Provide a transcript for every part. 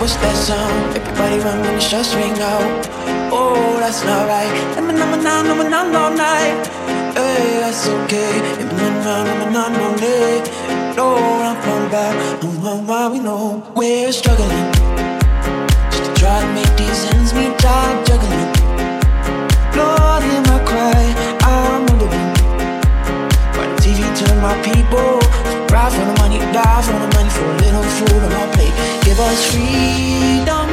what's that sound? Everybody run when the shots ring out. Oh, that's not right. Number number nine, number nine all night. Hey, that's okay. Number nine, number nine all night. No, I'm falling back. I'm on we know we're struggling. Just to try to make these ends meet, I'm juggling. Lord, hear my cry. I'm wondering. Why the TV turn my people? Ride for the money, die for the money, for a little food. Give us freedom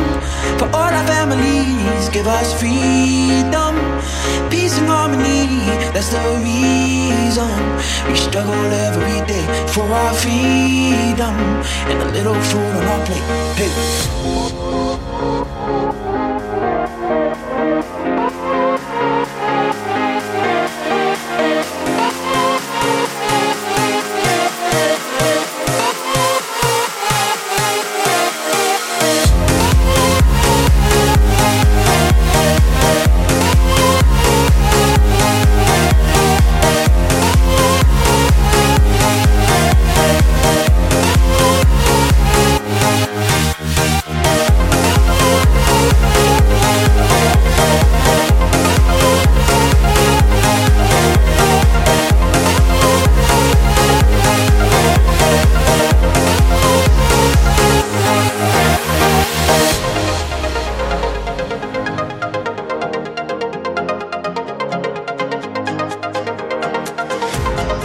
for all our families. Give us freedom, peace and harmony. That's the reason we struggle every day for our freedom and a little food on our plate. Hey.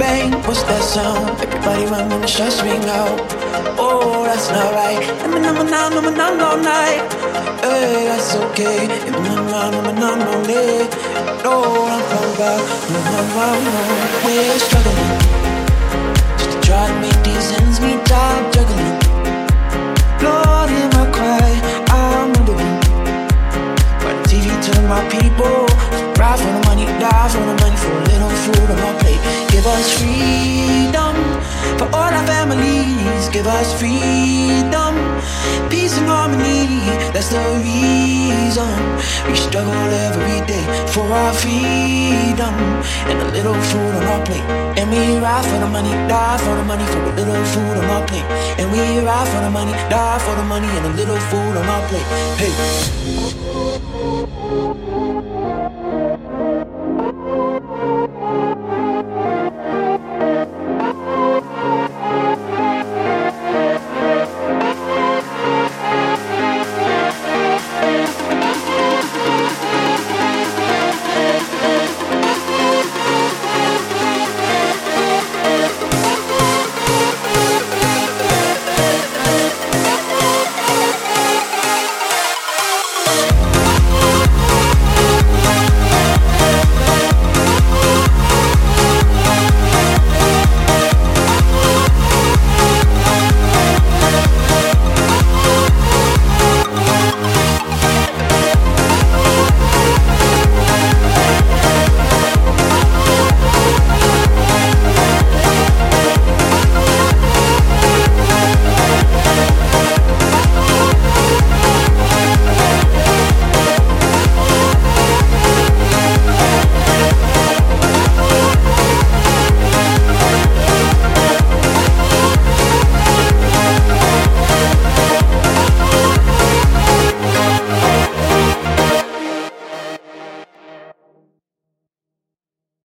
Bang, what's that sound? Everybody run when the shots ring out. Oh, that's not right. Number number nine, number nine all night. Hey, that's okay. Number nine, number nine all night. No, I'm falling back. We're struggling. Just to try to make these ends meet, I'm juggling. Lord, hear my cry. I'm wondering why TV turn my people. Ride for the money, die for the money, for a little food on my plate. Give us freedom for all our families. Give us freedom, peace and harmony. That's the reason we struggle every day for our freedom and a little food on our plate. And we ride for the money, die for the money, for a little food on our plate. And we ride for the money, die for the money, and a little food on our plate. Hey.